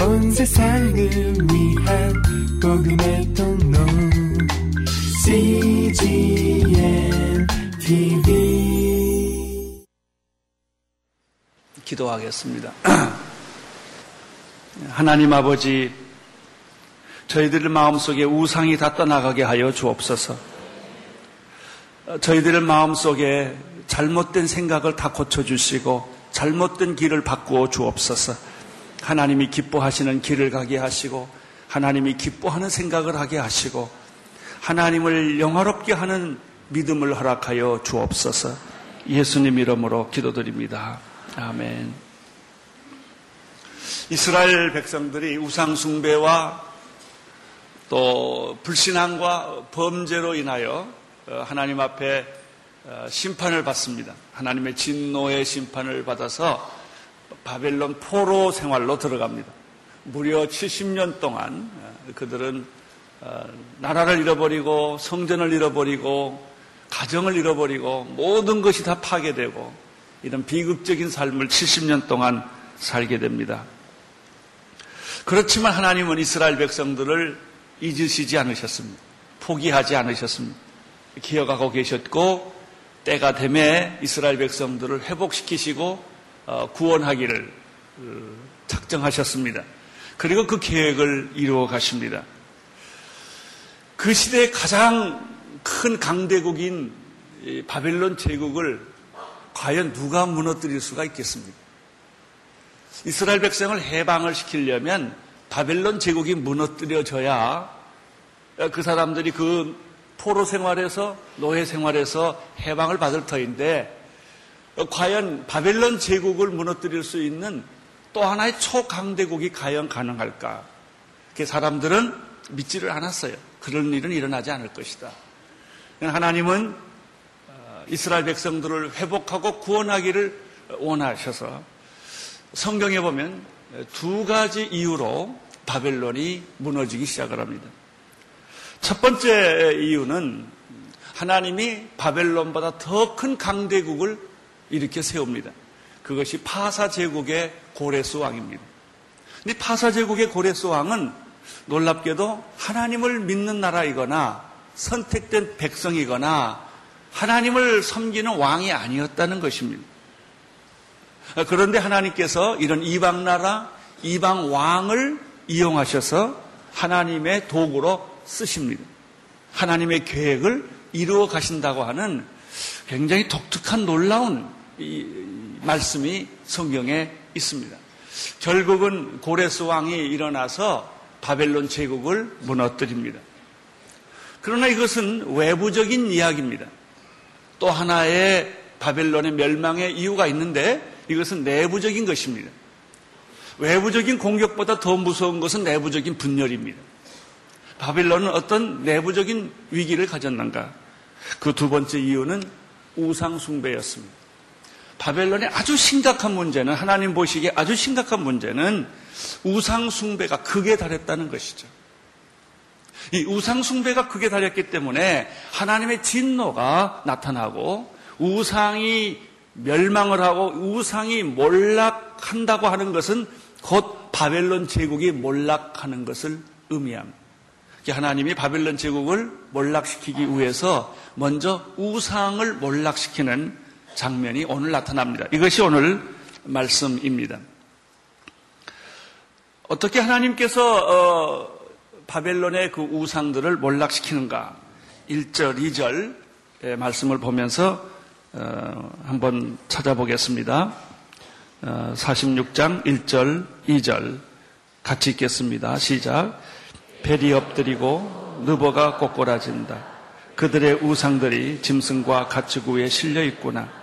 온 세상을 위한 복음의 통로 CGM TV 기도하겠습니다. 하나님 아버지, 저희들 마음속에 우상이 다 떠나가게 하여 주옵소서. 저희들 마음속에 잘못된 생각을 다 고쳐주시고 잘못된 길을 바꾸어 주옵소서. 하나님이 기뻐하시는 길을 가게 하시고 하나님이 기뻐하는 생각을 하게 하시고 하나님을 영화롭게 하는 믿음을 허락하여 주옵소서. 예수님 이름으로 기도드립니다. 아멘. 이스라엘 백성들이 우상숭배와 또 불신앙과 범죄로 인하여 어, 하나님 앞에 어, 심판을 받습니다. 하나님의 진노의 심판을 받아서 바벨론 포로 생활로 들어갑니다. 무려 70년 동안 어, 그들은 나라를 잃어버리고 성전을 잃어버리고 가정을 잃어버리고 모든 것이 다 파괴되고 이런 비극적인 삶을 70년 동안 살게 됩니다. 그렇지만 하나님은 이스라엘 백성들을 잊으시지 않으셨습니다. 포기하지 않으셨습니다. 기억하고 계셨고 때가 되매 이스라엘 백성들을 회복시키시고 어, 구원하기를 어, 작정하셨습니다. 그리고 그 계획을 이루어 가십니다. 그 시대의 가장 큰 강대국인 바벨론 제국을 과연 누가 무너뜨릴 수가 있겠습니까? 이스라엘 백성을 해방을 시키려면 바벨론 제국이 무너뜨려져야 그 사람들이 그 포로 생활에서 노예 생활에서 해방을 받을 터인데 과연 바벨론 제국을 무너뜨릴 수 있는 또 하나의 초강대국이 과연 가능할까? 그 사람들은 믿지를 않았어요. 그런 일은 일어나지 않을 것이다. 하나님은 어, 이스라엘 백성들을 회복하고 구원하기를 원하셔서 성경에 보면 두 가지 이유로 바벨론이 무너지기 시작을 합니다. 첫 번째 이유는 하나님이 바벨론보다 더 큰 강대국을 일으켜 세웁니다. 그것이 파사 제국의 고레스 왕입니다. 근데 파사 제국의 고레스 왕은 놀랍게도 하나님을 믿는 나라이거나 선택된 백성이거나 하나님을 섬기는 왕이 아니었다는 것입니다. 그런데 하나님께서 이런 이방 나라, 이방 왕을 이용하셔서 하나님의 도구로 쓰십니다. 하나님의 계획을 이루어 가신다고 하는 굉장히 독특한 놀라운 말씀이 성경에 있습니다. 결국은 고레스 왕이 일어나서 바벨론 제국을 무너뜨립니다. 그러나 이것은 외부적인 이야기입니다. 또 하나의 바벨론의 멸망의 이유가 있는데 이것은 내부적인 것입니다. 외부적인 공격보다 더 무서운 것은 내부적인 분열입니다. 바빌론은 어떤 내부적인 위기를 가졌는가? 그 두 번째 이유는 우상숭배였습니다. 바벨론의 아주 심각한 문제는 하나님 보시기에 아주 심각한 문제는 우상 숭배가 극에 달했다는 것이죠. 이 우상 숭배가 극에 달했기 때문에 하나님의 진노가 나타나고 우상이 멸망을 하고 우상이 몰락한다고 하는 것은 곧 바벨론 제국이 몰락하는 것을 의미합니다. 하나님이 바벨론 제국을 몰락시키기 위해서 먼저 우상을 몰락시키는 장면이 오늘 나타납니다. 이것이 오늘 말씀입니다. 어떻게 하나님께서 어, 바벨론의 그 우상들을 몰락시키는가? 1절, 2절 말씀을 보면서 어, 한번 찾아보겠습니다. 어, 46장 1절, 2절 같이 읽겠습니다. 시작. 벨이 엎드리고 느보가 꼬꼬라진다. 그들의 우상들이 짐승과 가축 위에 실려 있구나.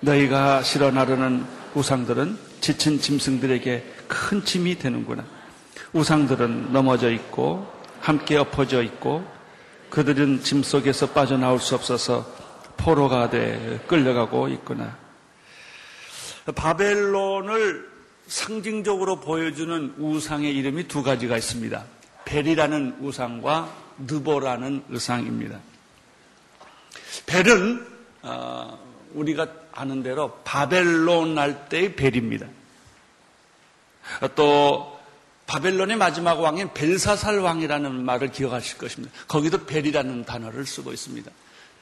너희가 실어 나르는 우상들은 지친 짐승들에게 큰 짐이 되는구나. 우상들은 넘어져 있고 함께 엎어져 있고 그들은 짐 속에서 빠져나올 수 없어서 포로가 돼 끌려가고 있구나. 바벨론을 상징적으로 보여주는 우상의 이름이 두 가지가 있습니다. 벨이라는 우상과 느보라는 우상입니다. 벨은 어, 우리가 아는 대로 바벨론 할 때의 벨입니다. 또 바벨론의 마지막 왕인 벨사살 왕이라는 말을 기억하실 것입니다. 거기도 벨이라는 단어를 쓰고 있습니다.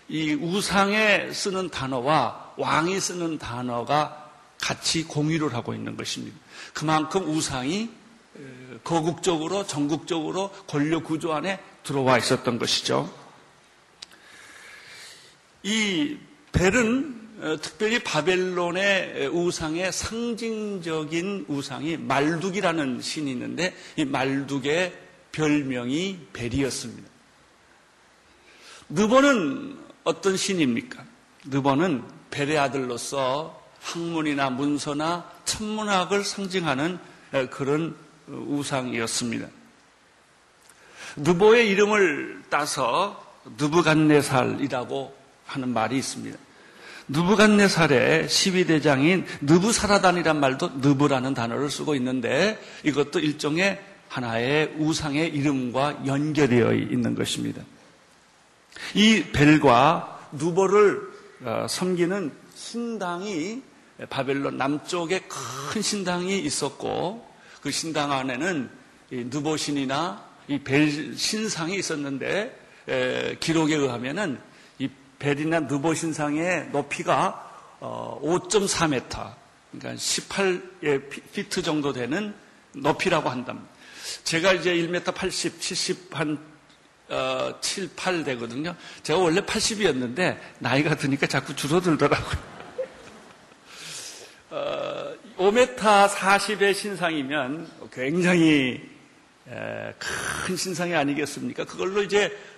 이 우상에 쓰는 단어와 왕이 쓰는 단어가 같이 공유를 하고 있는 것입니다. 그만큼 우상이 거국적으로 전국적으로 권력 구조 안에 들어와 있었던 것이죠. 이 벨은 어, 특별히 바벨론의 우상의 상징적인 우상이 말둑이라는 신이 있는데 이 말둑의 별명이 벨이었습니다. 느보는 어떤 신입니까? 느보는 벨의 아들로서 학문이나 문서나 천문학을 상징하는 그런 우상이었습니다. 느보의 이름을 따서 느부갓네살이라고 하는 말이 있습니다. 느부갓네살의 12대장인 느부사라단이란 말도 느부라는 단어를 쓰고 있는데 이것도 일종의 하나의 우상의 이름과 연결되어 있는 것입니다. 이 벨과 누보를 어, 섬기는 신당이 바벨론 남쪽에 큰 신당이 있었고 그 신당 안에는 누보 신이나 이 벨 신상이 있었는데 기록에 의하면은 벨이나 느보 신상의 높이가 5.4m, 어, 그러니까 18 피트 정도 되는 높이라고 한답니다. 제가 이제 1m 80, 70, 한, 어, 7, 8 되거든요. 제가 원래 80이었는데, 나이가 드니까 자꾸 줄어들더라고요. 어, 5m 40의 신상이면 굉장히 에, 큰 신상이 아니겠습니까? 그걸로 이제 어,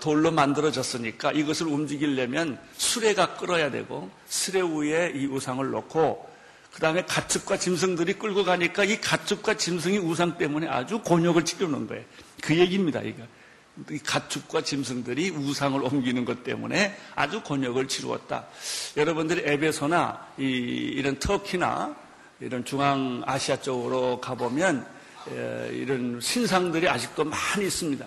돌로 만들어졌으니까 이것을 움직이려면 수레가 끌어야 되고 수레 위에 이 우상을 놓고 그 다음에 가축과 짐승들이 끌고 가니까 이 가축과 짐승이 우상 때문에 아주 곤욕을 치르는 거예요. 그 얘기입니다, 이거. 이 가축과 짐승들이 우상을 옮기는 것 때문에 아주 곤욕을 치루었다. 여러분들이 에베소나 이, 이런 터키나 이런 중앙아시아 쪽으로 가보면 이런 신상들이 아직도 많이 있습니다.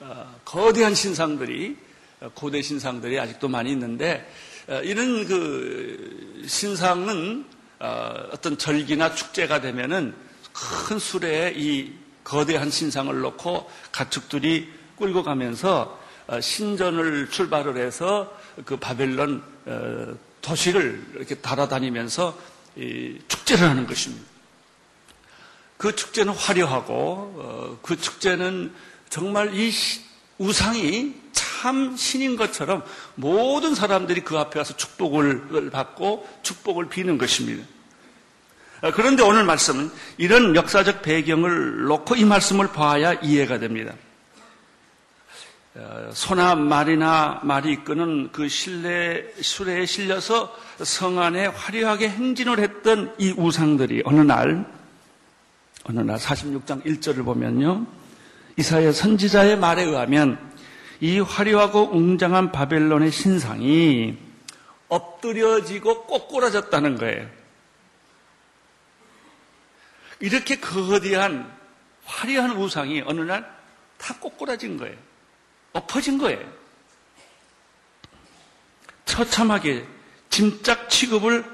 어, 거대한 신상들이 어, 고대 신상들이 아직도 많이 있는데 어, 이런 그 신상은 어떤 절기나 축제가 되면은 큰 수레에 이 거대한 신상을 놓고 가축들이 끌고 가면서 신전을 출발을 해서 그 바벨론 도시를 이렇게 달아다니면서 축제를 하는 것입니다. 그 축제는 화려하고 그 축제는 정말 이 우상이 참 신인 것처럼 모든 사람들이 그 앞에 와서 축복을 받고 축복을 비는 것입니다. 아, 그런데 오늘 말씀은 이런 역사적 배경을 놓고 이 말씀을 봐야 이해가 됩니다. 아, 소나 말이나 말이 이끄는 그 실내, 수레에 실려서 성 안에 화려하게 행진을 했던 이 우상들이 어느 날, 어느 날 46장 1절을 보면요. 이사야 선지자의 말에 의하면 이 화려하고 웅장한 바벨론의 신상이 엎드려지고 꼬꾸라졌다는 거예요. 이렇게 거대한 화려한 우상이 어느 날 다 꼬꾸라진 거예요. 엎어진 거예요. 처참하게 짐짝 취급을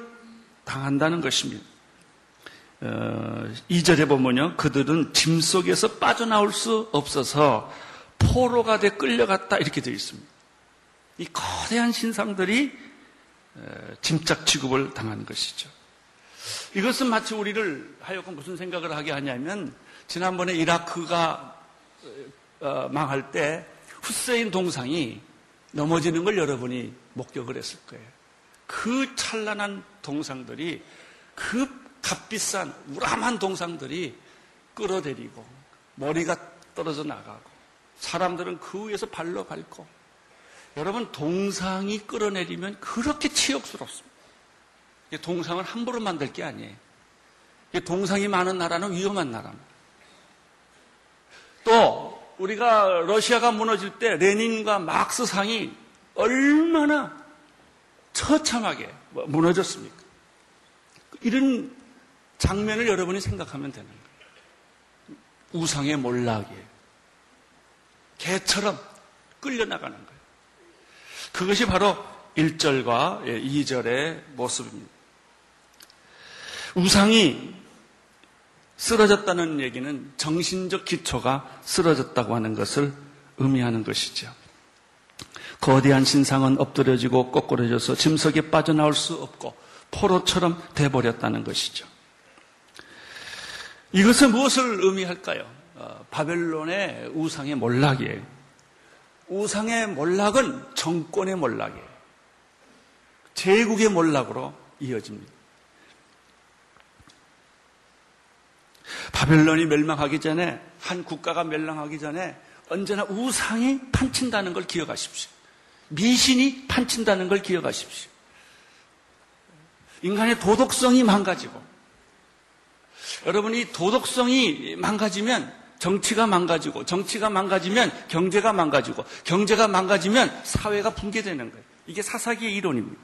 당한다는 것입니다. 어, 2절에 보면요. 그들은 짐 속에서 빠져나올 수 없어서 포로가 돼 끌려갔다 이렇게 되어 있습니다. 이 거대한 신상들이 어, 짐짝 취급을 당한 것이죠. 이것은 마치 우리를 하여금 무슨 생각을 하게 하냐면 지난번에 이라크가 어, 망할 때 후세인 동상이 넘어지는 걸 여러분이 목격을 했을 거예요. 그 찬란한 동상들이 그 값비싼 우람한 동상들이 끌어들이고 머리가 떨어져 나가고 사람들은 그 위에서 발로 밟고 여러분 동상이 끌어내리면 그렇게 치욕스럽습니다. 동상을 함부로 만들 게 아니에요. 동상이 많은 나라는 위험한 나라입니다. 또 우리가 러시아가 무너질 때 레닌과 막스 상이 얼마나 처참하게 무너졌습니까? 이런 장면을 여러분이 생각하면 되는 거예요. 우상의 몰락이에요. 개처럼 끌려나가는 거예요. 그것이 바로 1절과 2절의 모습입니다. 우상이 쓰러졌다는 얘기는 정신적 기초가 쓰러졌다고 하는 것을 의미하는 것이죠. 거대한 신상은 엎드려지고 꼬꾸러져서 짐석에 빠져나올 수 없고 포로처럼 돼버렸다는 것이죠. 이것은 무엇을 의미할까요? 어, 바벨론의 우상의 몰락이에요. 우상의 몰락은 정권의 몰락이에요. 제국의 몰락으로 이어집니다. 바벨론이 멸망하기 전에 한 국가가 멸망하기 전에 언제나 우상이 판친다는 걸 기억하십시오. 미신이 판친다는 걸 기억하십시오. 인간의 도덕성이 망가지고 여러분이 도덕성이 망가지면 정치가 망가지고 정치가 망가지면 경제가 망가지고 경제가 망가지면 사회가 붕괴되는 거예요. 이게 사사기의 이론입니다.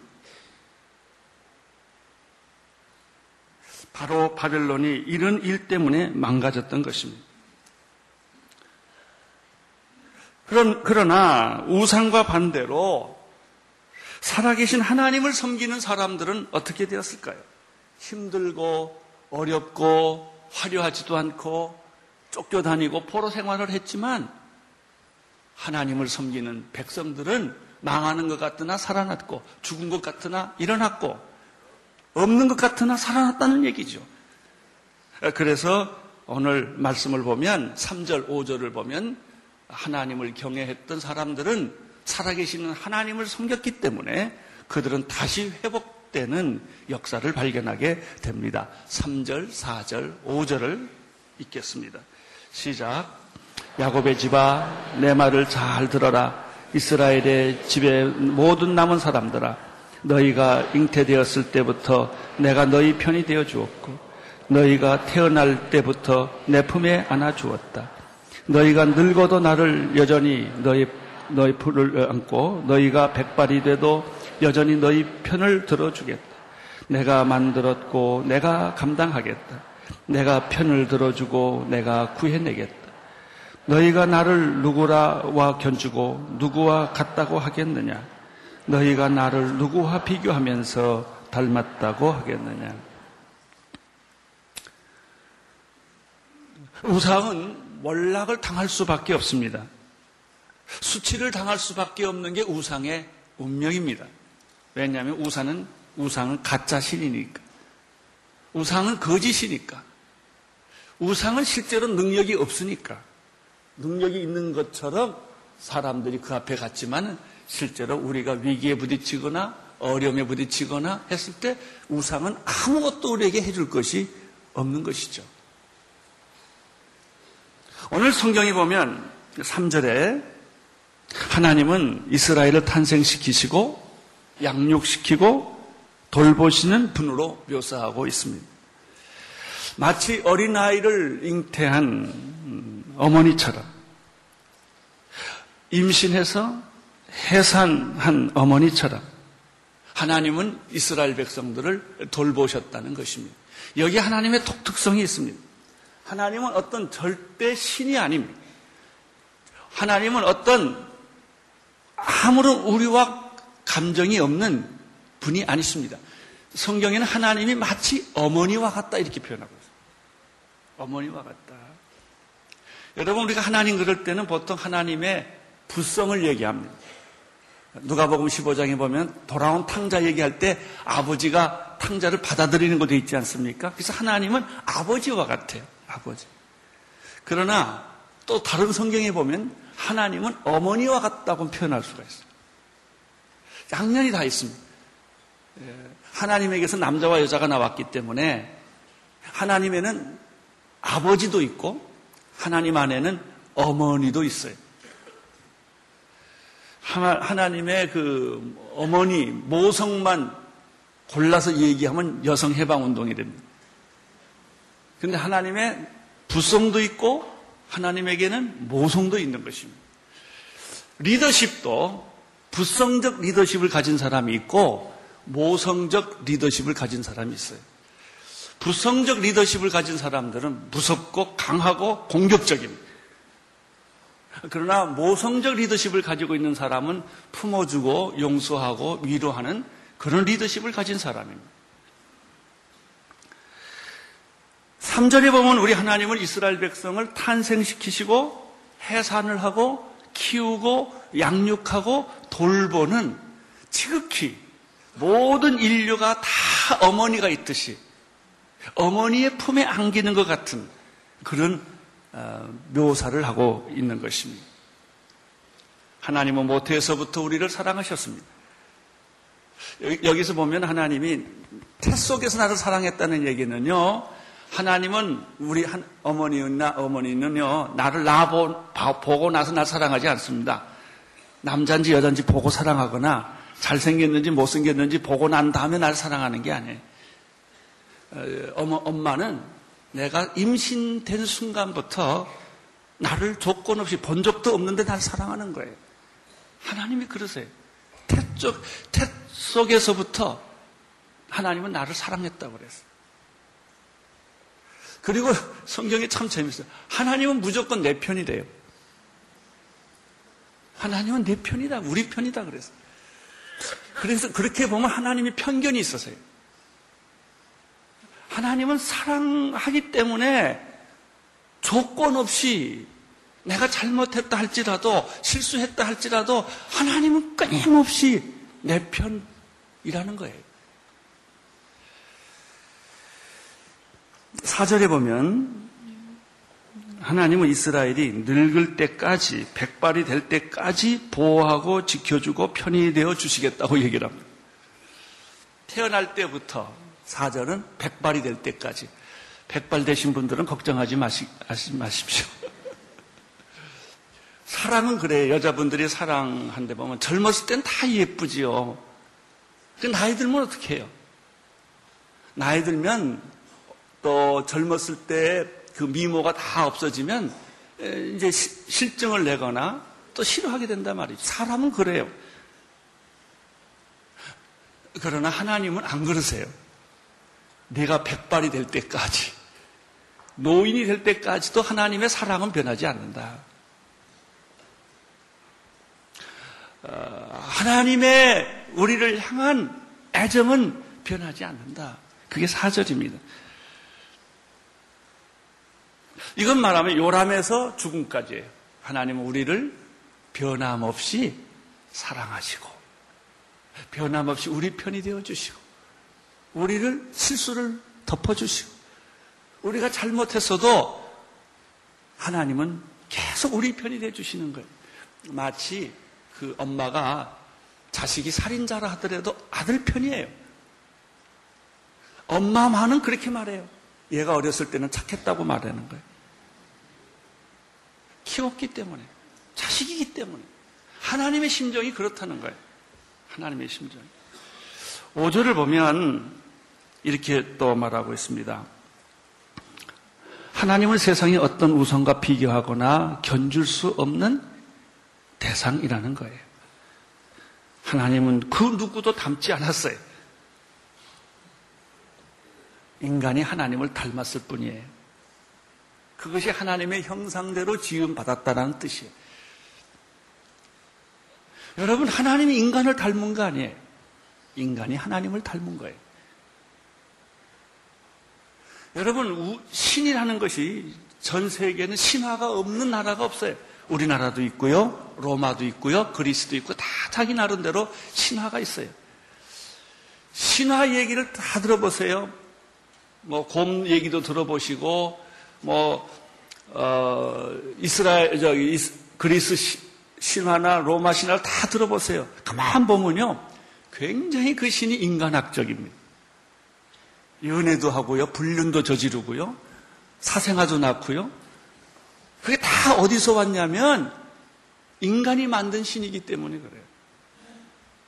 바로 바벨론이 이런 일 때문에 망가졌던 것입니다. 그러나 우상과 반대로 살아계신 하나님을 섬기는 사람들은 어떻게 되었을까요? 힘들고 어렵고 화려하지도 않고 쫓겨다니고 포로 생활을 했지만 하나님을 섬기는 백성들은 망하는 것 같으나 살아났고 죽은 것 같으나 일어났고 없는 것 같으나 살아났다는 얘기죠. 그래서 오늘 말씀을 보면 3절, 5절을 보면 하나님을 경외했던 사람들은 살아계시는 하나님을 섬겼기 때문에 그들은 다시 회복 되는 역사를 발견하게 됩니다. 3절, 4절, 5절을 읽겠습니다. 시작. 야곱의 집아, 내 말을 잘 들어라. 이스라엘의 집에 모든 남은 사람들아, 너희가 잉태되었을 때부터 내가 너희 편이 되어 주었고, 너희가 태어날 때부터 내 품에 안아 주었다. 너희가 늙어도 나를 여전히 너희 너희 풀을 안고 너희가 백발이 돼도 여전히 너희 편을 들어주겠다. 내가 만들었고 내가 감당하겠다. 내가 편을 들어주고 내가 구해내겠다. 너희가 나를 누구라와 견주고 누구와 같다고 하겠느냐? 너희가 나를 누구와 비교하면서 닮았다고 하겠느냐? 우상은 몰락을 당할 수밖에 없습니다. 수치를 당할 수밖에 없는 게 우상의 운명입니다. 왜냐하면 우상은 우상은 가짜 신이니까. 우상은 거짓이니까. 우상은 실제로 능력이 없으니까. 능력이 있는 것처럼 사람들이 그 앞에 갔지만 실제로 우리가 위기에 부딪히거나 어려움에 부딪히거나 했을 때 우상은 아무것도 우리에게 해줄 것이 없는 것이죠. 오늘 성경에 보면 3절에 하나님은 이스라엘을 탄생시키시고 양육시키고 돌보시는 분으로 묘사하고 있습니다. 마치 어린아이를 잉태한 어머니처럼 임신해서 해산한 어머니처럼 하나님은 이스라엘 백성들을 돌보셨다는 것입니다. 여기 하나님의 독특성이 있습니다. 하나님은 어떤 절대 신이 아닙니다. 하나님은 어떤 아무런 우리와 감정이 없는 분이 아니십니다. 성경에는 하나님이 마치 어머니와 같다 이렇게 표현하고 있어요. 어머니와 같다. 여러분 우리가 하나님 그럴 때는 보통 하나님의 부성을 얘기합니다. 누가복음 15장에 보면 돌아온 탕자 얘기할 때 아버지가 탕자를 받아들이는 것도 있지 않습니까? 그래서 하나님은 아버지와 같아요. 아버지. 그러나 또 다른 성경에 보면 하나님은 어머니와 같다고 표현할 수가 있어요. 양면이 다 있습니다. 예, 하나님에게서 남자와 여자가 나왔기 때문에 하나님에는 아버지도 있고 하나님 안에는 어머니도 있어요. 하나 님의 그 어머니 모성만 골라서 얘기하면 여성 해방 운동이 됩니다. 그런데 하나님의 부성도 있고 하나님에게는 모성도 있는 것입니다. 리더십도 부성적 리더십을 가진 사람이 있고 모성적 리더십을 가진 사람이 있어요. 부성적 리더십을 가진 사람들은 무섭고 강하고 공격적입니다. 그러나 모성적 리더십을 가지고 있는 사람은 품어주고 용서하고 위로하는 그런 리더십을 가진 사람입니다. 3절에 보면 우리 하나님은 이스라엘 백성을 탄생시키시고 해산을 하고 키우고 양육하고 돌보는 지극히 모든 인류가 다 어머니가 있듯이 어머니의 품에 안기는 것 같은 그런 어, 묘사를 하고 있는 것입니다. 하나님은 모태에서부터 우리를 사랑하셨습니다. 여기서 보면 하나님이 태 속에서 나를 사랑했다는 얘기는요. 하나님은 우리 어머니나 어머니는요. 나를 낳아 보고 나서 날 사랑하지 않습니다. 남자인지 여자인지 보고 사랑하거나 잘생겼는지 못생겼는지 보고 난 다음에 날 사랑하는 게 아니에요. 어머, 엄마는 내가 임신된 순간부터 나를 조건 없이 본 적도 없는데 날 사랑하는 거예요. 하나님이 그러세요. 태, 쪽, 태 속에서부터 하나님은 나를 사랑했다고 그랬어요. 그리고 성경이 참 재밌어요. 하나님은 무조건 내 편이래요. 하나님은 내 편이다. 우리 편이다. 그래서. 그래서 그렇게 보면 하나님이 편견이 있어서요. 하나님은 사랑하기 때문에 조건 없이 내가 잘못했다 할지라도 실수했다 할지라도 하나님은 끊임없이 내 편이라는 거예요. 사절에 보면 하나님은 이스라엘이 늙을 때까지 백발이 될 때까지 보호하고 지켜주고 편히 되어 주시겠다고 얘기를 합니다. 태어날 때부터 사절은 백발이 될 때까지 백발 되신 분들은 걱정하지 마시, 마십시오. 사랑은 그래요. 여자분들이 사랑한데 보면 젊었을 땐 다 예쁘지요. 그 나이 들면 어떻게 해요? 나이 들면 또 젊었을 때 그 미모가 다 없어지면 이제 실증을 내거나 또 싫어하게 된단 말이죠. 사람은 그래요. 그러나 하나님은 안 그러세요. 내가 백발이 될 때까지, 노인이 될 때까지도 하나님의 사랑은 변하지 않는다. 어, 하나님의 우리를 향한 애정은 변하지 않는다. 그게 사절입니다. 이건 말하면 요람에서 죽음까지예요. 하나님은 우리를 변함없이 사랑하시고 변함없이 우리 편이 되어 주시고 우리를 실수를 덮어 주시고 우리가 잘못했어도 하나님은 계속 우리 편이 되어 주시는 거예요. 마치 그 엄마가 자식이 살인자라 하더라도 아들 편이에요. 엄마만은 그렇게 말해요. 얘가 어렸을 때는 착했다고 말하는 거예요. 키웠기 때문에, 자식이기 때문에. 하나님의 심정이 그렇다는 거예요. 하나님의 심정. 5절을 보면 이렇게 또 말하고 있습니다. 하나님은 세상의 어떤 우선과 비교하거나 견줄 수 없는 대상이라는 거예요. 하나님은 그 누구도 닮지 않았어요. 인간이 하나님을 닮았을 뿐이에요. 그것이 하나님의 형상대로 지음받았다는 뜻이에요. 여러분, 하나님이 인간을 닮은 거 아니에요. 인간이 하나님을 닮은 거예요. 여러분, 신이라는 것이 전 세계는 신화가 없는 나라가 없어요. 우리나라도 있고요, 로마도 있고요, 그리스도 있고 다 자기 나름대로 신화가 있어요. 신화 얘기를 다 들어보세요. 뭐 곰 얘기도 들어보시고 뭐 어, 이스라엘 저기 그리스 신화나 로마 신화를 다 들어보세요. 가만 보면요, 굉장히 그 신이 인간학적입니다. 연애도 하고요, 불륜도 저지르고요, 사생아도 낳고요, 그게 다 어디서 왔냐면 인간이 만든 신이기 때문에 그래요.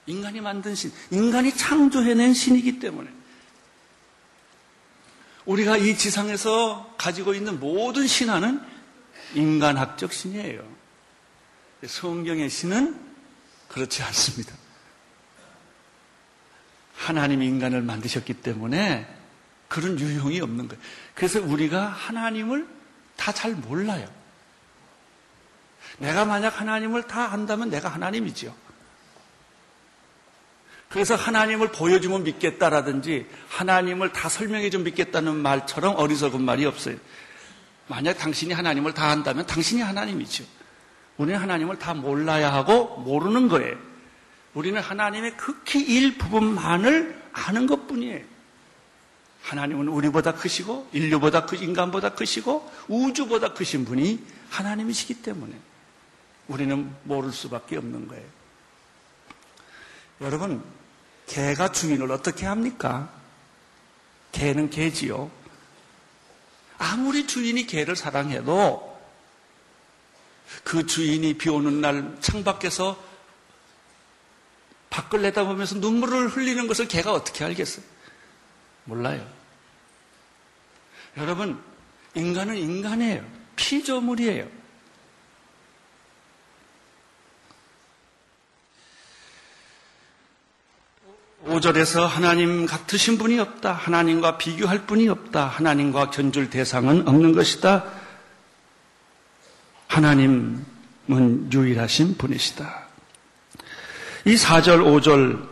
인간이 만든 신, 인간이 창조해낸 신이기 때문에. 우리가 이 지상에서 가지고 있는 모든 신화는 인간학적 신이에요. 성경의 신은 그렇지 않습니다. 하나님이 인간을 만드셨기 때문에 그런 유형이 없는 거예요. 그래서 우리가 하나님을 다 잘 몰라요. 내가 만약 하나님을 다 안다면 내가 하나님이지요. 그래서 하나님을 보여주면 믿겠다라든지 하나님을 다 설명해 좀 믿겠다는 말처럼 어리석은 말이 없어요. 만약 당신이 하나님을 다 안다면 당신이 하나님이죠. 우리는 하나님을 다 몰라야 하고 모르는 거예요. 우리는 하나님의 극히 일부분만을 아는 것 뿐이에요. 하나님은 우리보다 크시고 인류보다 크 인간보다 크시고 우주보다 크신 분이 하나님이시기 때문에 우리는 모를 수밖에 없는 거예요. 여러분, 개가 주인을 어떻게 합니까? 개는 개지요. 아무리 주인이 개를 사랑해도 그 주인이 비 오는 날 창밖에서 밖을 내다보면서 눈물을 흘리는 것을 개가 어떻게 알겠어요? 몰라요. 여러분, 인간은 인간이에요. 피조물이에요. 5절에서 하나님 같으신 분이 없다. 하나님과 비교할 분이 없다. 하나님과 견줄 대상은 없는 것이다. 하나님은 유일하신 분이시다. 이 4절, 5절,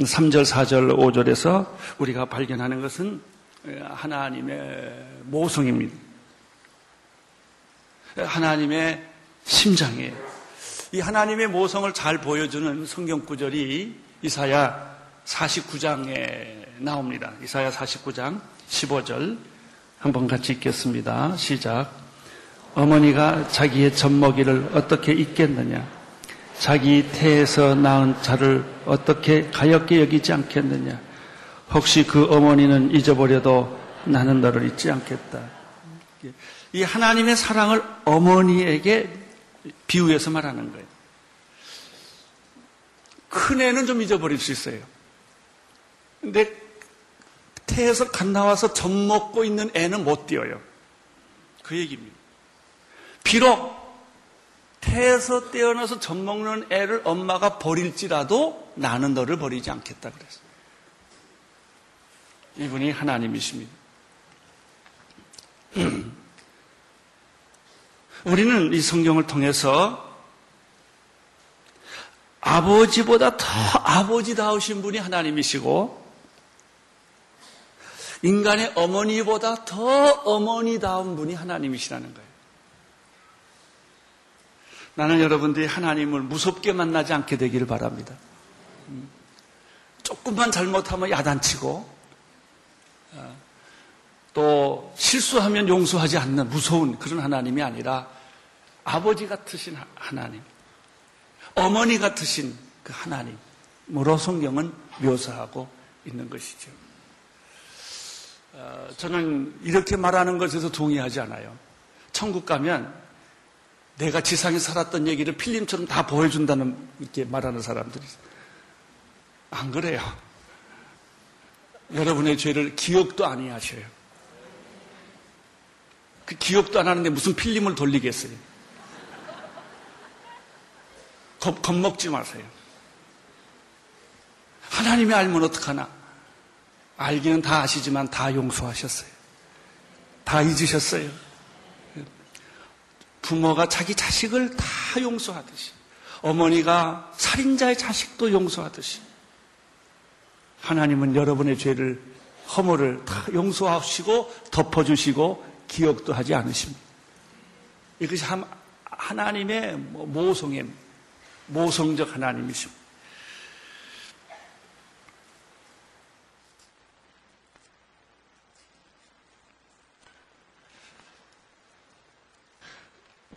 3절, 4절, 5절에서 우리가 발견하는 것은 하나님의 모성입니다. 하나님의 심장이에요. 이 하나님의 모성을 잘 보여주는 성경 구절이 이사야 49장에 나옵니다. 이사야 49장 15절 한번 같이 읽겠습니다. 시작. 어머니가 자기의 젖먹이를 어떻게 잊겠느냐? 자기 태에서 낳은 자를 어떻게 가엽게 여기지 않겠느냐? 혹시 그 어머니는 잊어버려도 나는 너를 잊지 않겠다. 이 하나님의 사랑을 어머니에게 비유해서 말하는 거예요. 큰 애는 좀 잊어버릴 수 있어요. 근데 태에서 갓 나와서 젖 먹고 있는 애는 못 뛰어요. 그 얘기입니다. 비록 태에서 떼어나서 젖 먹는 애를 엄마가 버릴지라도 나는 너를 버리지 않겠다 그랬어요. 이분이 하나님이십니다. 우리는 이 성경을 통해서 아버지보다 더 아버지다우신 분이 하나님이시고 인간의 어머니보다 더 어머니다운 분이 하나님이시라는 거예요. 나는 여러분들이 하나님을 무섭게 만나지 않게 되기를 바랍니다. 음. 조금만 잘못하면 야단치고 어, 또 실수하면 용서하지 않는 무서운 그런 하나님이 아니라 아버지 같으신 하나님, 어머니 같으신 그 하나님으로 성경은 묘사하고 있는 것이죠. 어, 저는 이렇게 말하는 것에서 동의하지 않아요. 천국 가면 내가 지상에 살았던 얘기를 필름처럼 다 보여준다는 이렇게 말하는 사람들이 안 그래요. 여러분의 죄를 기억도 아니하셔요. 그 기억도 안 하는데 무슨 필름을 돌리겠어요. 겁, 겁먹지 마세요. 하나님이 알면 어떡하나? 알기는 다 아시지만 다 용서하셨어요. 다 잊으셨어요. 부모가 자기 자식을 다 용서하듯이 어머니가 살인자의 자식도 용서하듯이 하나님은 여러분의 죄를 허물을 다 용서하시고 덮어주시고 기억도 하지 않으십니다. 이것이 하나님의 뭐 모성의 모성적 하나님이십니다.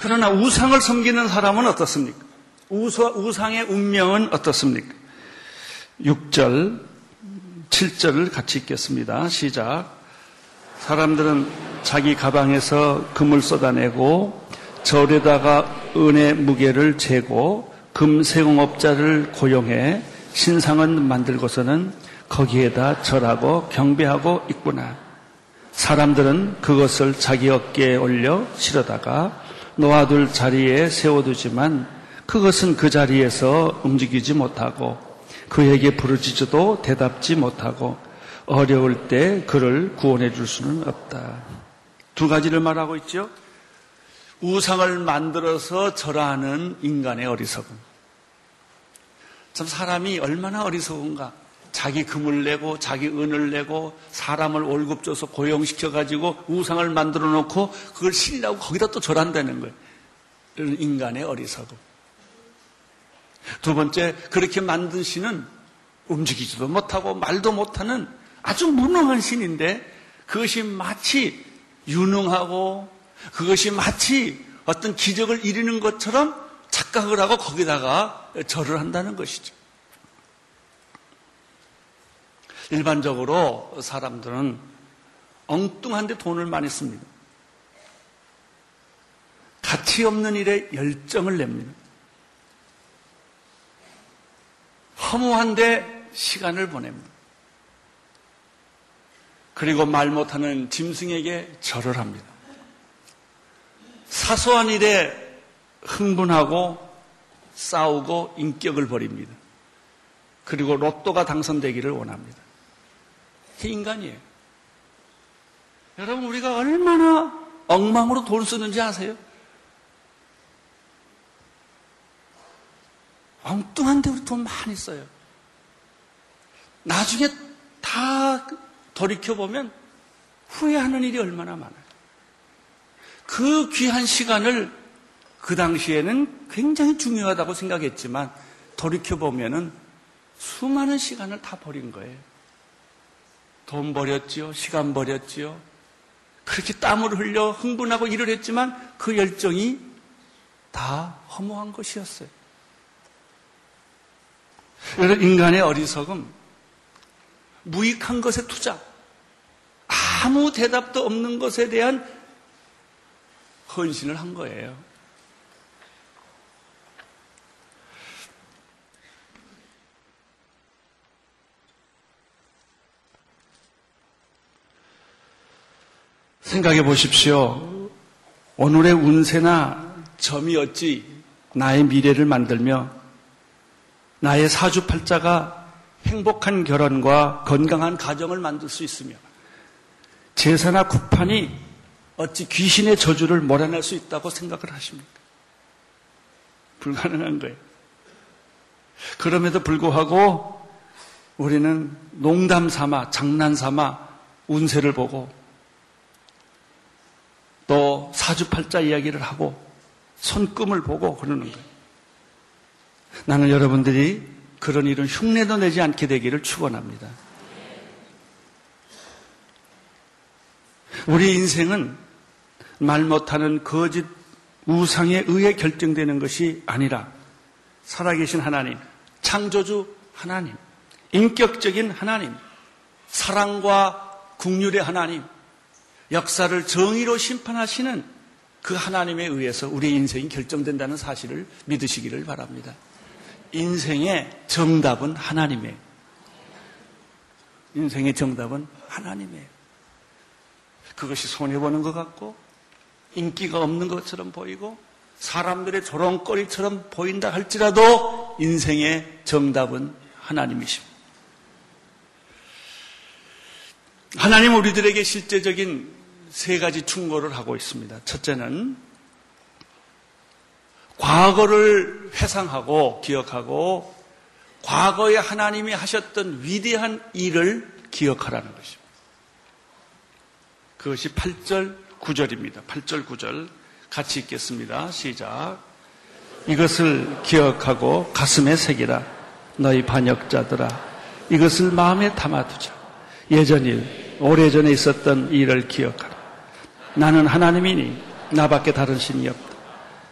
그러나 우상을 섬기는 사람은 어떻습니까? 우상의 운명은 어떻습니까? 6절, 7절을 같이 읽겠습니다. 시작. 사람들은 자기 가방에서 금을 쏟아내고 절에다가 은의 무게를 재고 금 세공업자를 고용해 신상은 만들고서는 거기에다 절하고 경배하고 있구나. 사람들은 그것을 자기 어깨에 올려 실어다가 놓아둘 자리에 세워두지만 그것은 그 자리에서 움직이지 못하고 그에게 부르짖어도 대답지 못하고 어려울 때 그를 구원해 줄 수는 없다. 두 가지를 말하고 있죠. 우상을 만들어서 절하는 인간의 어리석음. 참 사람이 얼마나 어리석은가. 자기 금을 내고 자기 은을 내고 사람을 월급 줘서 고용시켜 가지고 우상을 만들어 놓고 그걸 신이라고 거기다 또 절한다는 거예요. 이런 인간의 어리석음. 두 번째 그렇게 만든 신은 움직이지도 못하고 말도 못하는 아주 무능한 신인데 그것이 마치 유능하고 그것이 마치 어떤 기적을 이루는 것처럼 착각을 하고 거기다가 절을 한다는 것이죠. 일반적으로 사람들은 엉뚱한데 돈을 많이 씁니다. 가치 없는 일에 열정을 냅니다. 허무한데 시간을 보냅니다. 그리고 말 못하는 짐승에게 절을 합니다. 사소한 일에 흥분하고 싸우고 인격을 버립니다. 그리고 로또가 당선되기를 원합니다. 이 인간이에요. 여러분, 우리가 얼마나 엉망으로 돈 쓰는지 아세요? 엉뚱한 데 우리 돈 많이 써요. 나중에 다 돌이켜보면 후회하는 일이 얼마나 많아요. 그 귀한 시간을 그 당시에는 굉장히 중요하다고 생각했지만 돌이켜보면은 수많은 시간을 다 버린 거예요. 돈 버렸지요. 시간 버렸지요. 그렇게 땀을 흘려 흥분하고 일을 했지만 그 열정이 다 허무한 것이었어요. 여러분, 인간의 어리석음, 무익한 것에 투자, 아무 대답도 없는 것에 대한 헌신을 한 거예요. 생각해 보십시오. 오늘의 운세나 점이 어찌 나의 미래를 만들며 나의 사주팔자가 행복한 결혼과 건강한 가정을 만들 수 있으며 제사나 구판이 어찌 귀신의 저주를 몰아낼 수 있다고 생각을 하십니까? 불가능한 거예요. 그럼에도 불구하고 우리는 농담 삼아, 장난 삼아 운세를 보고 또 사주팔자 이야기를 하고 손금을 보고 그러는 거예요. 나는 여러분들이 그런 일은 흉내도 내지 않게 되기를 축원합니다. 우리 인생은 말 못하는 거짓 우상에 의해 결정되는 것이 아니라 살아계신 하나님, 창조주 하나님, 인격적인 하나님, 사랑과 국률의 하나님, 역사를 정의로 심판하시는 그 하나님에 의해서 우리의 인생이 결정된다는 사실을 믿으시기를 바랍니다. 인생의 정답은 하나님이에요. 인생의 정답은 하나님이에요. 그것이 손해보는 것 같고, 인기가 없는 것처럼 보이고, 사람들의 조롱거리처럼 보인다 할지라도 인생의 정답은 하나님이십니다. 하나님 우리들에게 실제적인 세 가지 충고를 하고 있습니다. 첫째는 과거를 회상하고 기억하고 과거에 하나님이 하셨던 위대한 일을 기억하라는 것입니다. 그것이 8절 9절입니다. 8절 9절 같이 읽겠습니다. 시작. 이것을 기억하고 가슴에 새기라. 너희 반역자들아. 이것을 마음에 담아두자. 예전 일, 오래전에 있었던 일을 기억하라. 나는 하나님이니 나밖에 다른 신이 없다.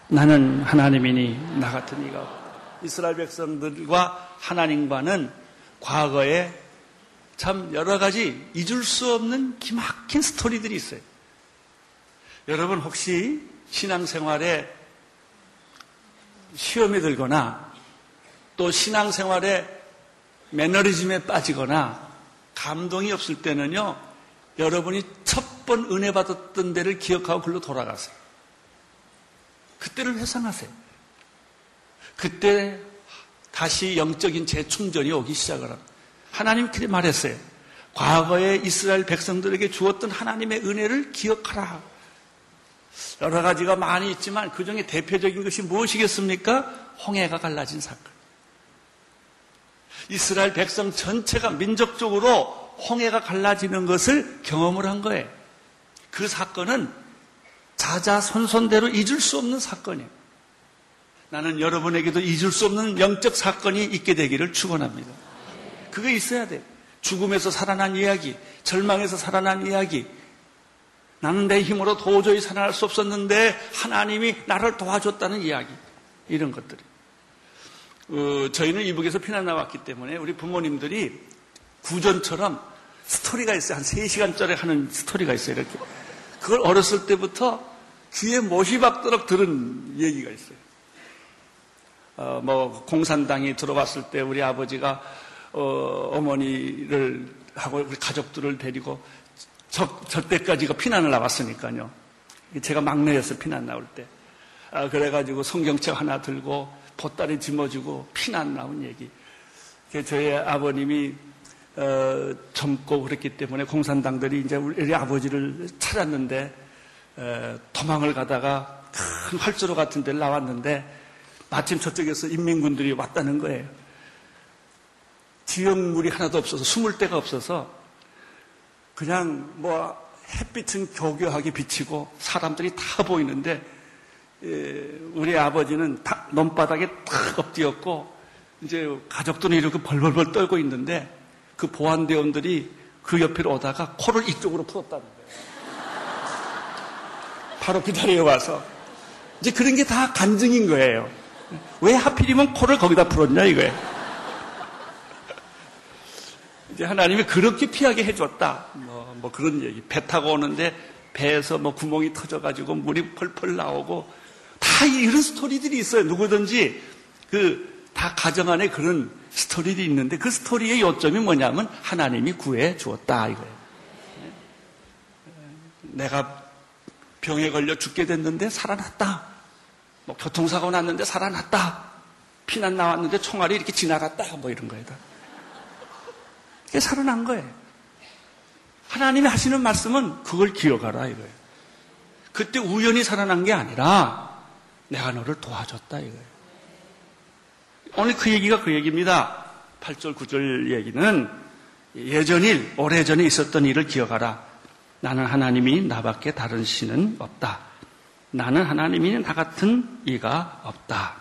나는 하나님이니 나 같은 이가 없다. 이스라엘 백성들과 하나님과는 과거에 참 여러 가지 잊을 수 없는 기막힌 스토리들이 있어요. 여러분 혹시 신앙생활에 시험에 들거나 또 신앙생활에 매너리즘에 빠지거나 감동이 없을 때는요, 여러분이 첫 번 은혜 받았던 데를 기억하고 글로 돌아가세요. 그때를 회상하세요. 그때 다시 영적인 재충전이 오기 시작을 합니다. 하나님 그렇게 말했어요. 과거에 이스라엘 백성들에게 주었던 하나님의 은혜를 기억하라. 여러 가지가 많이 있지만 그 중에 대표적인 것이 무엇이겠습니까? 홍해가 갈라진 사건. 이스라엘 백성 전체가 민족적으로 홍해가 갈라지는 것을 경험을 한 거예요. 그 사건은 자자손손대로 잊을 수 없는 사건이에요. 나는 여러분에게도 잊을 수 없는 영적 사건이 있게 되기를 축원합니다. 그게 있어야 돼. 죽음에서 살아난 이야기, 절망에서 살아난 이야기. 나는 내 힘으로 도저히 살아날 수 없었는데 하나님이 나를 도와줬다는 이야기. 이런 것들이. 어, 저희는 이북에서 피난 나왔기 때문에 우리 부모님들이 구전처럼 스토리가 있어요. 한 3시간짜리 하는 스토리가 있어요. 이렇게. 그걸 어렸을 때부터 귀에 못이 박도록 들은 얘기가 있어요. 어, 뭐 공산당이 들어왔을 때 우리 아버지가 어, 머니를 하고 우리 가족들을 데리고 저, 저 때까지가 피난을 나왔으니까요. 제가 막내였어요. 피난 나올 때. 아, 그래가지고 성경책 하나 들고 보따리 짊어지고 피난 나온 얘기. 저희 아버님이 어, 젊고 그랬기 때문에 공산당들이 이제 우리 아버지를 찾았는데 어, 도망을 가다가 큰 활주로 같은 데를 나왔는데 마침 저쪽에서 인민군들이 왔다는 거예요. 지역물이 하나도 없어서 숨을 데가 없어서 그냥 뭐 햇빛은 교교하게 비치고 사람들이 다 보이는데 예, 우리 아버지는 다 논바닥에 탁 엎드렸고 이제 가족들은 이렇게 벌벌벌 떨고 있는데 그 보안대원들이 그 옆으로 오다가 코를 이쪽으로 풀었다는 거예요. 바로 그 자리에 와서 이제 그런 게 다 간증인 거예요. 왜 하필이면 코를 거기다 풀었냐 이거예요. 이제 하나님이 그렇게 피하게 해줬다. 뭐, 뭐 그런 얘기. 배 타고 오는데 배에서 뭐 구멍이 터져가지고 물이 펄펄 나오고 다 이런 스토리들이 있어요. 누구든지 그 다 가정 안에 그런 스토리들이 있는데 그 스토리의 요점이 뭐냐면 하나님이 구해 주었다 이거예요. 내가 병에 걸려 죽게 됐는데 살아났다. 뭐 교통사고 났는데 살아났다. 피난 나왔는데 총알이 이렇게 지나갔다. 뭐 이런 거에다. 이게 살아난 거예요. 하나님이 하시는 말씀은 그걸 기억하라 이거예요. 그때 우연히 살아난 게 아니라 내가 너를 도와줬다 이거예요. 오늘 그 얘기가 그 얘기입니다. 8절, 9절 얘기는 예전일, 오래전에 있었던 일을 기억하라. 나는 하나님이 나밖에 다른 신은 없다. 나는 하나님이 나 같은 이가 없다.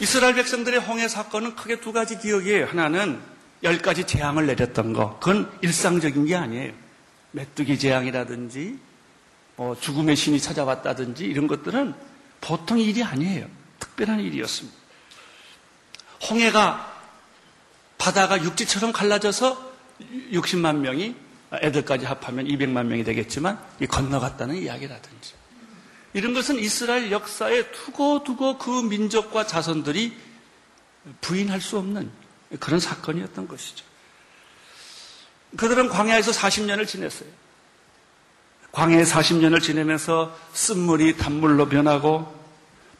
이스라엘 백성들의 홍해 사건은 크게 두 가지 기억이에요. 하나는 열 가지 재앙을 내렸던 거. 그건 일상적인 게 아니에요. 메뚜기 재앙이라든지, 뭐 죽음의 신이 찾아왔다든지 이런 것들은 보통 일이 아니에요. 특별한 일이었습니다. 홍해가 바다가 육지처럼 갈라져서 60만 명이 애들까지 합하면 200만 명이 되겠지만 건너갔다는 이야기라든지 이런 것은 이스라엘 역사에 두고두고 그 민족과 자손들이 부인할 수 없는 그런 사건이었던 것이죠. 그들은 광야에서 40년을 지냈어요. 광야에 40년을 지내면서 쓴물이 단물로 변하고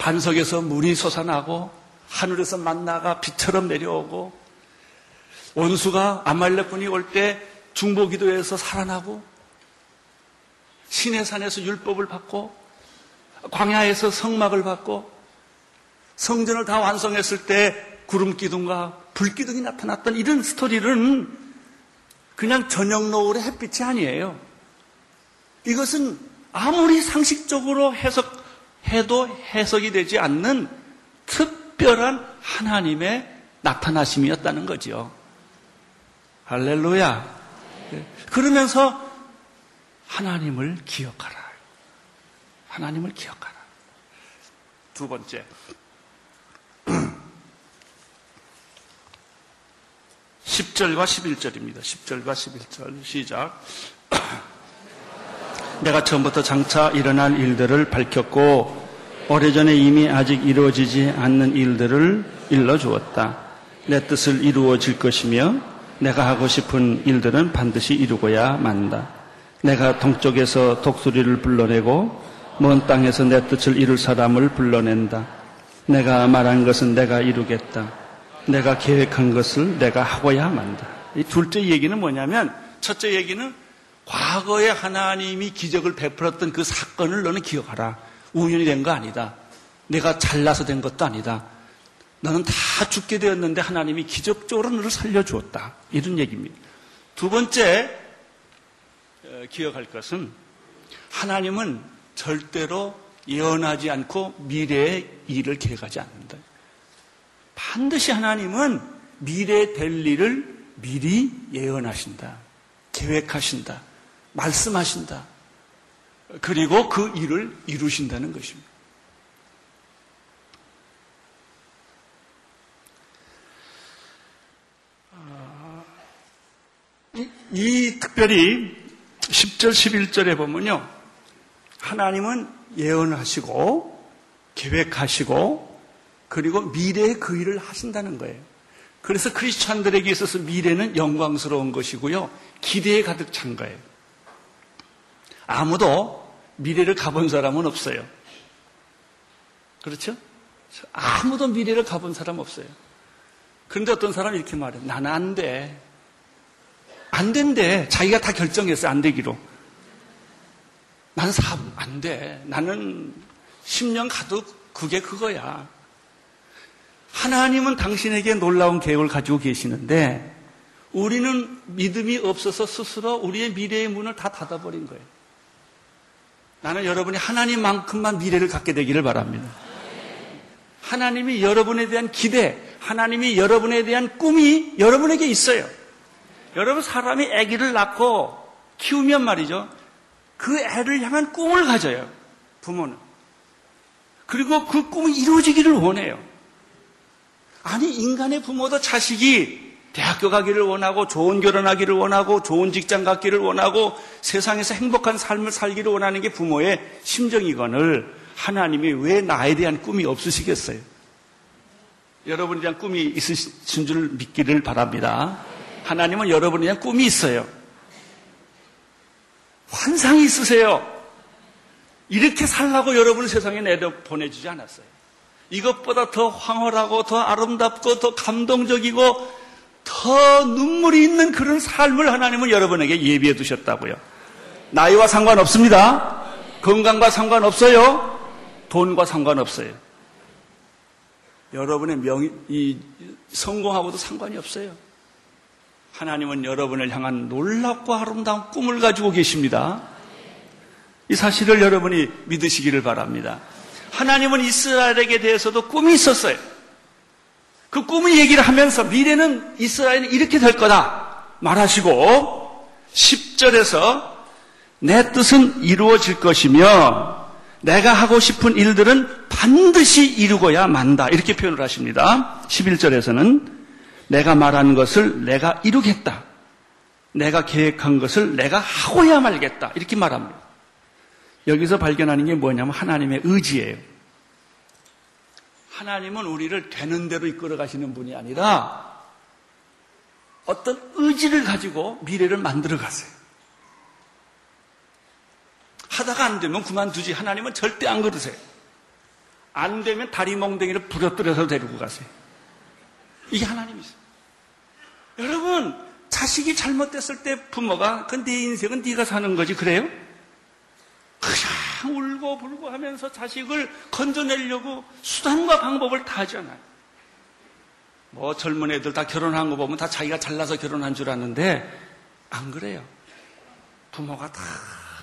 반석에서 물이 솟아나고 하늘에서 만나가 빛처럼 내려오고 원수가 아말렉군이 올 때 중보기도에서 살아나고 시내산에서 율법을 받고 광야에서 성막을 받고 성전을 다 완성했을 때 구름 기둥과 불 기둥이 나타났던 이런 스토리는 그냥 저녁 노을의 햇빛이 아니에요. 이것은 아무리 상식적으로 해석 해도 해석이 되지 않는 특별한 하나님의 나타나심이었다는 거죠. 할렐루야. 그러면서 하나님을 기억하라. 하나님을 기억하라. 두 번째. 10절과 11절입니다. 10절과 11절 시작. 내가 처음부터 장차 일어날 일들을 밝혔고 오래전에 이미 아직 이루어지지 않는 일들을 일러주었다. 내 뜻을 이루어질 것이며 내가 하고 싶은 일들은 반드시 이루고야 만다. 내가 동쪽에서 독수리를 불러내고 먼 땅에서 내 뜻을 이룰 사람을 불러낸다. 내가 말한 것은 내가 이루겠다. 내가 계획한 것을 내가 하고야 만다. 이 둘째 얘기는 뭐냐면 첫째 얘기는 과거에 하나님이 기적을 베풀었던 그 사건을 너는 기억하라. 우연히 된 거 아니다. 내가 잘나서 된 것도 아니다. 너는 다 죽게 되었는데 하나님이 기적적으로 너를 살려주었다. 이런 얘기입니다. 두 번째 어, 기억할 것은 하나님은 절대로 예언하지 않고 미래의 일을 계획하지 않는다. 반드시 하나님은 미래에 될 일을 미리 예언하신다. 계획하신다. 말씀하신다. 그리고 그 일을 이루신다는 것입니다. 아, 이, 이 특별히 10절, 11절에 보면요. 하나님은 예언하시고 계획하시고 그리고 미래의 그 일을 하신다는 거예요. 그래서 크리스찬들에게 있어서 미래는 영광스러운 것이고요. 기대에 가득 찬 거예요. 아무도 미래를 가본 사람은 없어요. 그렇죠? 아무도 미래를 가본 사람 없어요. 그런데 어떤 사람이 이렇게 말해. 나는 안 돼. 안 된대. 자기가 다 결정했어요. 안 되기로. 나는 사, 안 돼. 나는 10년 가도 그게 그거야. 하나님은 당신에게 놀라운 계획을 가지고 계시는데 우리는 믿음이 없어서 스스로 우리의 미래의 문을 다 닫아버린 거예요. 나는 여러분이 하나님만큼만 미래를 갖게 되기를 바랍니다. 하나님이 여러분에 대한 기대, 하나님이 여러분에 대한 꿈이 여러분에게 있어요. 여러분 사람이 아기를 낳고 키우면 말이죠. 그 애를 향한 꿈을 가져요. 부모는. 그리고 그 꿈이 이루어지기를 원해요. 아니 인간의 부모도 자식이 대학교 가기를 원하고 좋은 결혼하기를 원하고 좋은 직장 갖기를 원하고 세상에서 행복한 삶을 살기를 원하는 게 부모의 심정이거늘 하나님이 왜 나에 대한 꿈이 없으시겠어요? 여러분에 대한 꿈이 있으신 줄 믿기를 바랍니다. 하나님은 여러분에 대한 꿈이 있어요. 환상이 있으세요. 이렇게 살라고 여러분을 세상에 내려 보내주지 않았어요. 이것보다 더 황홀하고 더 아름답고 더 감동적이고 더 눈물이 있는 그런 삶을 하나님은 여러분에게 예비해 두셨다고요. 나이와 상관없습니다. 건강과 상관없어요. 돈과 상관없어요. 여러분의 명, 이, 성공하고도 상관이 없어요. 하나님은 여러분을 향한 놀랍고 아름다운 꿈을 가지고 계십니다. 이 사실을 여러분이 믿으시기를 바랍니다. 하나님은 이스라엘에게 대해서도 꿈이 있었어요. 그 꿈을 얘기를 하면서 미래는 이스라엘은 이렇게 될 거다 말하시고 10절에서 내 뜻은 이루어질 것이며 내가 하고 싶은 일들은 반드시 이루고야 만다. 이렇게 표현을 하십니다. 11절에서는 내가 말하는 것을 내가 이루겠다. 내가 계획한 것을 내가 하고야 말겠다. 이렇게 말합니다. 여기서 발견하는 게 뭐냐면 하나님의 의지예요. 하나님은 우리를 되는 대로 이끌어 가시는 분이 아니라 어떤 의지를 가지고 미래를 만들어 가세요. 하다가 안 되면 그만두지. 하나님은 절대 안 그러세요. 안 되면 다리 몽댕이를 부러뜨려서 데리고 가세요. 이게 하나님이세요. 여러분, 자식이 잘못됐을 때 부모가 그네 인생은 네가 사는 거지 그래요? 울고 불고 하면서 자식을 건져내려고 수단과 방법을 다 하잖아요. 뭐 젊은 애들 다 결혼한 거 보면 다 자기가 잘나서 결혼한 줄 아는데 안 그래요. 부모가 다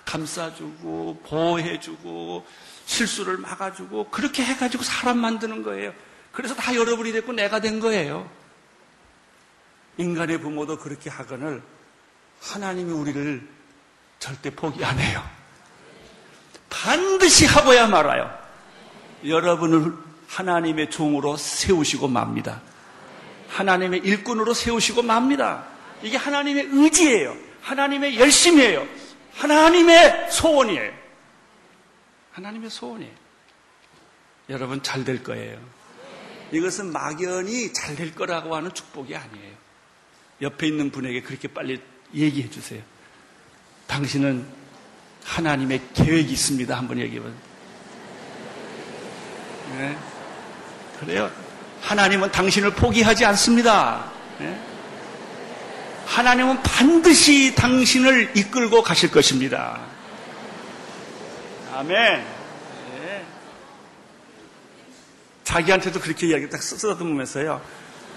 감싸주고 보호해주고 실수를 막아주고 그렇게 해가지고 사람 만드는 거예요. 그래서 다 여러분이 됐고 내가 된 거예요. 인간의 부모도 그렇게 하거늘 하나님이 우리를 절대 포기 안 해요. 반드시 하고야 말아요. 여러분을 하나님의 종으로 세우시고 맙니다. 하나님의 일꾼으로 세우시고 맙니다. 이게 하나님의 의지예요. 하나님의 열심이에요. 하나님의 소원이에요. 하나님의 소원이에요. 여러분 잘 될 거예요. 이것은 막연히 잘 될 거라고 하는 축복이 아니에요. 옆에 있는 분에게 그렇게 빨리 얘기해 주세요. 당신은 하나님의 계획이 있습니다. 한번 얘기해 보세요. 네. 그래요. 하나님은 당신을 포기하지 않습니다. 네. 하나님은 반드시 당신을 이끌고 가실 것입니다. 아멘. 네. 자기한테도 그렇게 이야기 딱 쓰다듬으면서요.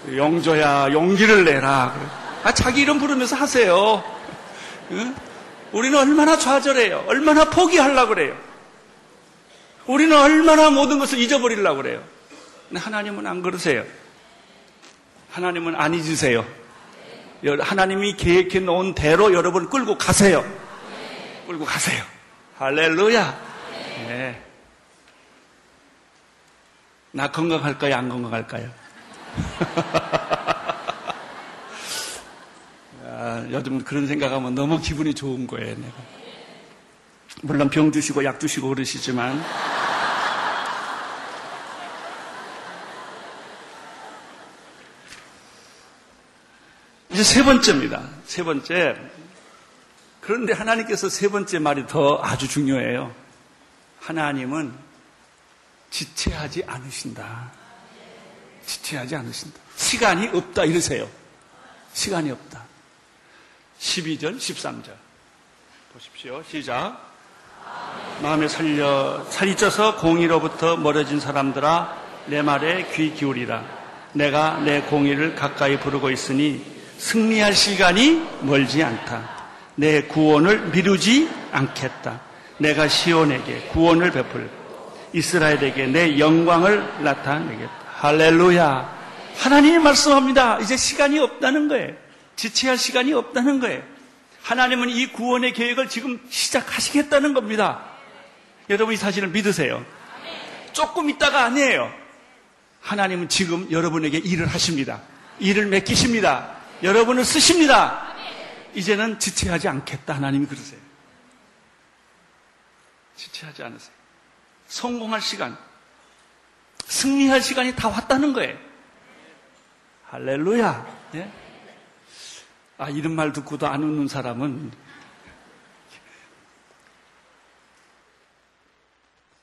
용조야, 용기를 내라. 아, 자기 이름 부르면서 하세요. 응? 우리는 얼마나 좌절해요. 얼마나 포기하려고 그래요. 우리는 얼마나 모든 것을 잊어버리려고 그래요. 근데 하나님은 안 그러세요. 하나님은 안 잊으세요. 하나님이 계획해 놓은 대로 여러분 끌고 가세요. 끌고 가세요. 할렐루야. 네. 나 건강할까요? 안 건강할까요? 아, 요즘 그런 생각하면 너무 기분이 좋은 거예요, 내가. 물론 병 드시고 약 드시고 그러시지만. 이제 세 번째입니다. 세 번째. 그런데 하나님께서 세 번째 말이 더 아주 중요해요. 하나님은 지체하지 않으신다. 지체하지 않으신다. 시간이 없다 이러세요. 시간이 없다. 12절, 13절. 보십시오. 시작. 마음에 살려 살이 쪄서 공의로부터 멀어진 사람들아 내 말에 귀 기울이라. 내가 내 공의를 가까이 부르고 있으니 승리할 시간이 멀지 않다. 내 구원을 미루지 않겠다. 내가 시온에게 구원을 베풀 이스라엘에게 내 영광을 나타내겠다. 할렐루야. 하나님이 말씀합니다. 이제 시간이 없다는 거예요. 지체할 시간이 없다는 거예요. 하나님은 이 구원의 계획을 지금 시작하시겠다는 겁니다. 여러분 이 사실을 믿으세요. 조금 있다가 아니에요. 하나님은 지금 여러분에게 일을 하십니다. 일을 맡기십니다. 여러분을 쓰십니다. 이제는 지체하지 않겠다. 하나님이 그러세요. 지체하지 않으세요. 성공할 시간, 승리할 시간이 다 왔다는 거예요. 할렐루야. 예? 아, 이런 말 듣고도 안 웃는 사람은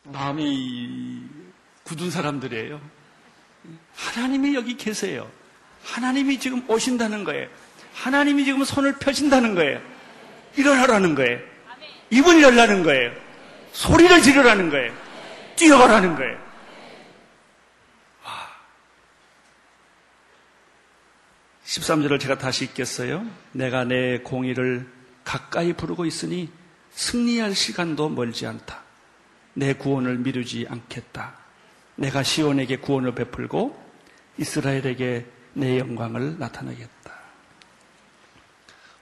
마음이 굳은 사람들이에요. 하나님이 여기 계세요. 하나님이 지금 오신다는 거예요. 하나님이 지금 손을 펴신다는 거예요. 일어나라는 거예요. 입을 열라는 거예요. 소리를 지르라는 거예요. 뛰어가라는 거예요. 13절을 제가 다시 읽겠어요. 내가 내 공의를 가까이 부르고 있으니 승리할 시간도 멀지 않다. 내 구원을 미루지 않겠다. 내가 시온에게 구원을 베풀고 이스라엘에게 내 영광을 나타내겠다.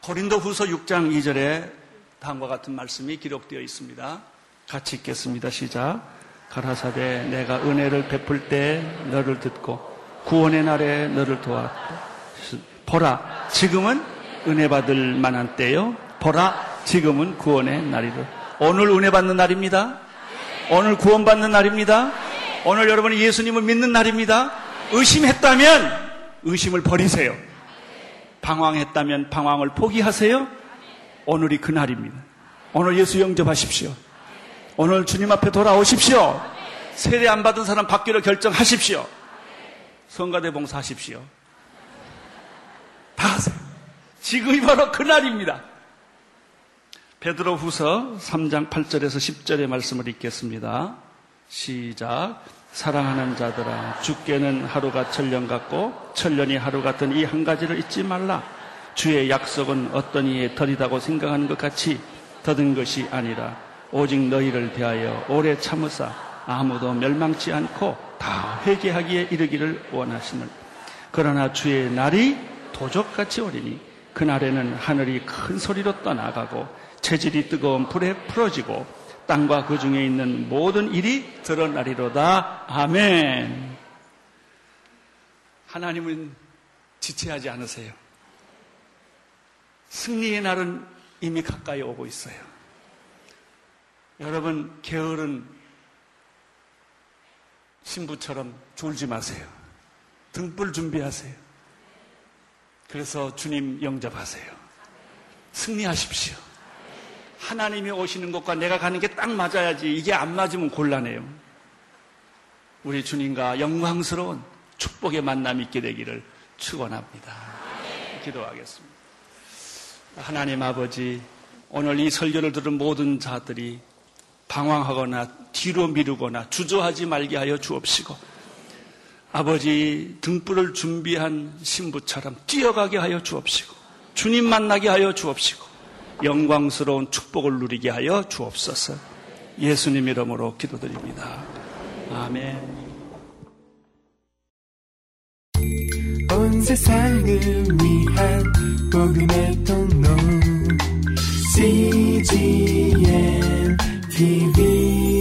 고린도 후서 6장 2절에 다음과 같은 말씀이 기록되어 있습니다. 같이 읽겠습니다. 시작. 가라사대 내가 은혜를 베풀 때 너를 듣고 구원의 날에 너를 도왔다. 보라, 지금은 은혜 받을 만한 때요. 보라, 지금은 구원의 날이다. 오늘 은혜 받는 날입니다. 오늘 구원받는 날입니다. 오늘 여러분이 예수님을 믿는 날입니다. 의심했다면 의심을 버리세요. 방황했다면 방황을 포기하세요. 오늘이 그 날입니다. 오늘 예수 영접하십시오. 오늘 주님 앞에 돌아오십시오. 세례 안 받은 사람 받기로 결정하십시오. 성가대 봉사하십시오. 하세요. 지금이 바로 그날입니다. 베드로 후서 3장 8절에서 10절의 말씀을 읽겠습니다. 시작. 사랑하는 자들아, 죽게는 하루가 천년 같고, 천년이 하루 같은 이 한 가지를 잊지 말라. 주의 약속은 어떤 이에 더디다고 생각하는 것 같이 더든 것이 아니라, 오직 너희를 대하여 오래 참으사 아무도 멸망치 않고 다 회개하기에 이르기를 원하시는. 그러나 주의 날이 도적같이 오리니 그날에는 하늘이 큰 소리로 떠나가고 체질이 뜨거운 불에 풀어지고 땅과 그 중에 있는 모든 일이 드러나리로다. 아멘. 하나님은 지체하지 않으세요. 승리의 날은 이미 가까이 오고 있어요. 여러분, 게으른 신부처럼 졸지 마세요. 등불 준비하세요. 그래서 주님 영접하세요. 승리하십시오. 하나님이 오시는 것과 내가 가는 게 딱 맞아야지 이게 안 맞으면 곤란해요. 우리 주님과 영광스러운 축복의 만남이 있게 되기를 축원합니다. 기도하겠습니다. 하나님 아버지, 오늘 이 설교를 들은 모든 자들이 방황하거나 뒤로 미루거나 주저하지 말게 하여 주옵시고 아버지 등불을 준비한 신부처럼 뛰어가게 하여 주옵시고 주님 만나게 하여 주옵시고 영광스러운 축복을 누리게 하여 주옵소서. 예수님 이름으로 기도드립니다. 아멘. 온 세상을 위한 복음의 통로 CGM TV